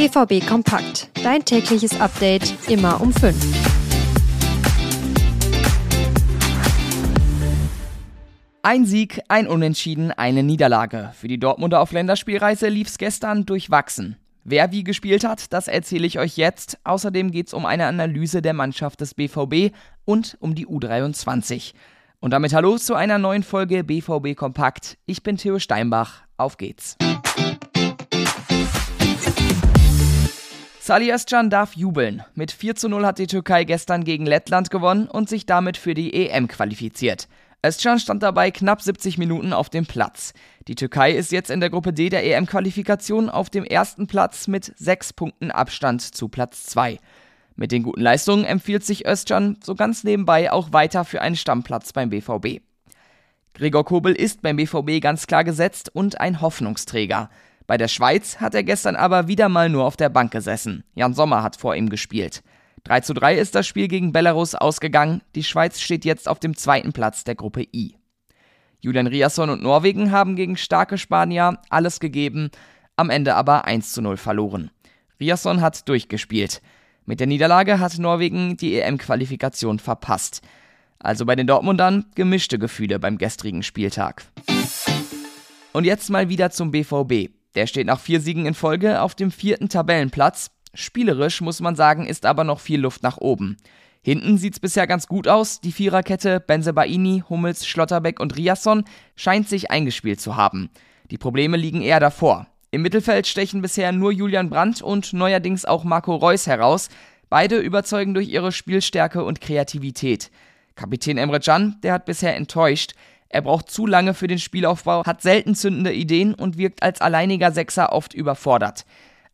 BVB Kompakt. Dein tägliches Update immer um 5. Ein Sieg, ein Unentschieden, eine Niederlage. Für die Dortmunder auf Länderspielreise lief es gestern durchwachsen. Wer wie gespielt hat, das erzähle ich euch jetzt. Außerdem geht es um eine Analyse der Mannschaft des BVB und um die U23. Und damit hallo zu einer neuen Folge BVB Kompakt. Ich bin Theo Steinbach. Auf geht's. Salih Özcan darf jubeln. Mit 4 zu 0 hat die Türkei gestern gegen Lettland gewonnen und sich damit für die EM qualifiziert. Özcan stand dabei knapp 70 Minuten auf dem Platz. Die Türkei ist jetzt in der Gruppe D der EM-Qualifikation auf dem ersten Platz mit sechs Punkten Abstand zu Platz 2. Mit den guten Leistungen empfiehlt sich Özcan so ganz nebenbei auch weiter für einen Stammplatz beim BVB. Gregor Kobel ist beim BVB ganz klar gesetzt und ein Hoffnungsträger. Bei der Schweiz hat er gestern aber wieder mal nur auf der Bank gesessen. Jan Sommer hat vor ihm gespielt. 3 zu 3 ist das Spiel gegen Belarus ausgegangen. Die Schweiz steht jetzt auf dem zweiten Platz der Gruppe I. Julian Riasson und Norwegen haben gegen starke Spanier alles gegeben, am Ende aber 1 zu 0 verloren. Riasson hat durchgespielt. Mit der Niederlage hat Norwegen die EM-Qualifikation verpasst. Also bei den Dortmundern gemischte Gefühle beim gestrigen Spieltag. Und jetzt mal wieder zum BVB. Der steht nach vier Siegen in Folge auf dem vierten Tabellenplatz. Spielerisch muss man sagen, ist aber noch viel Luft nach oben. Hinten sieht's bisher ganz gut aus. Die Viererkette Benzebaini, Hummels, Schlotterbeck und Riasson scheint sich eingespielt zu haben. Die Probleme liegen eher davor. Im Mittelfeld stechen bisher nur Julian Brandt und neuerdings auch Marco Reus heraus. Beide überzeugen durch ihre Spielstärke und Kreativität. Kapitän Emre Can, der hat bisher enttäuscht. Er braucht zu lange für den Spielaufbau, hat selten zündende Ideen und wirkt als alleiniger Sechser oft überfordert.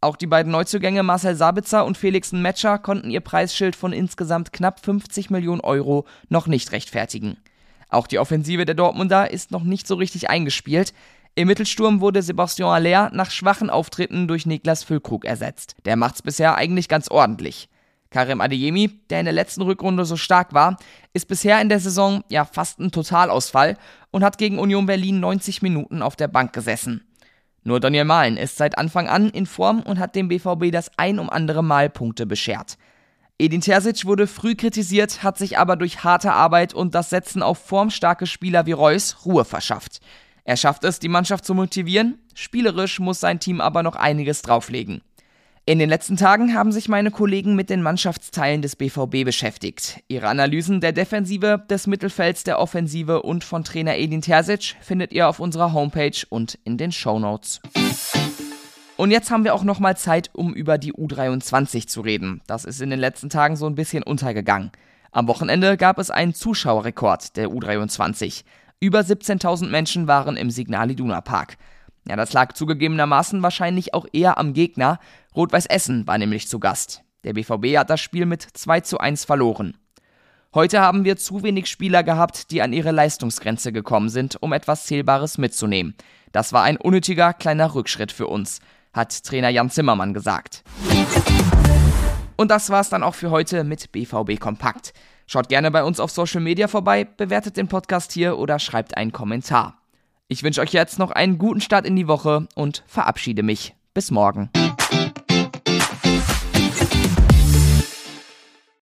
Auch die beiden Neuzugänge Marcel Sabitzer und Felix Metscher konnten ihr Preisschild von insgesamt knapp 50 Millionen Euro noch nicht rechtfertigen. Auch die Offensive der Dortmunder ist noch nicht so richtig eingespielt. Im Mittelsturm wurde Sebastian Aller nach schwachen Auftritten durch Niklas Füllkrug ersetzt. Der macht's bisher eigentlich ganz ordentlich. Karim Adeyemi, der in der letzten Rückrunde so stark war, ist bisher in der Saison ja fast ein Totalausfall und hat gegen Union Berlin 90 Minuten auf der Bank gesessen. Nur Daniel Mahlen ist seit Anfang an in Form und hat dem BVB das ein um andere Mal Punkte beschert. Edin Terzic wurde früh kritisiert, hat sich aber durch harte Arbeit und das Setzen auf formstarke Spieler wie Reus Ruhe verschafft. Er schafft es, die Mannschaft zu motivieren. Spielerisch muss sein Team aber noch einiges drauflegen. In den letzten Tagen haben sich meine Kollegen mit den Mannschaftsteilen des BVB beschäftigt. Ihre Analysen der Defensive, des Mittelfelds, der Offensive und von Trainer Edin Terzic findet ihr auf unserer Homepage und in den Show Notes. Und jetzt haben wir auch nochmal Zeit, um über die U23 zu reden. Das ist in den letzten Tagen so ein bisschen untergegangen. Am Wochenende gab es einen Zuschauerrekord der U23. Über 17.000 Menschen waren im Signal Iduna Park. Ja, das lag zugegebenermaßen wahrscheinlich auch eher am Gegner. Rot-Weiß Essen war nämlich zu Gast. Der BVB hat das Spiel mit 2 zu 1 verloren. Heute haben wir zu wenig Spieler gehabt, die an ihre Leistungsgrenze gekommen sind, um etwas Zählbares mitzunehmen. Das war ein unnötiger kleiner Rückschritt für uns, hat Trainer Jan Zimmermann gesagt. Und das war's dann auch für heute mit BVB Kompakt. Schaut gerne bei uns auf Social Media vorbei, bewertet den Podcast hier oder schreibt einen Kommentar. Ich wünsche euch jetzt noch einen guten Start in die Woche und verabschiede mich. Bis morgen.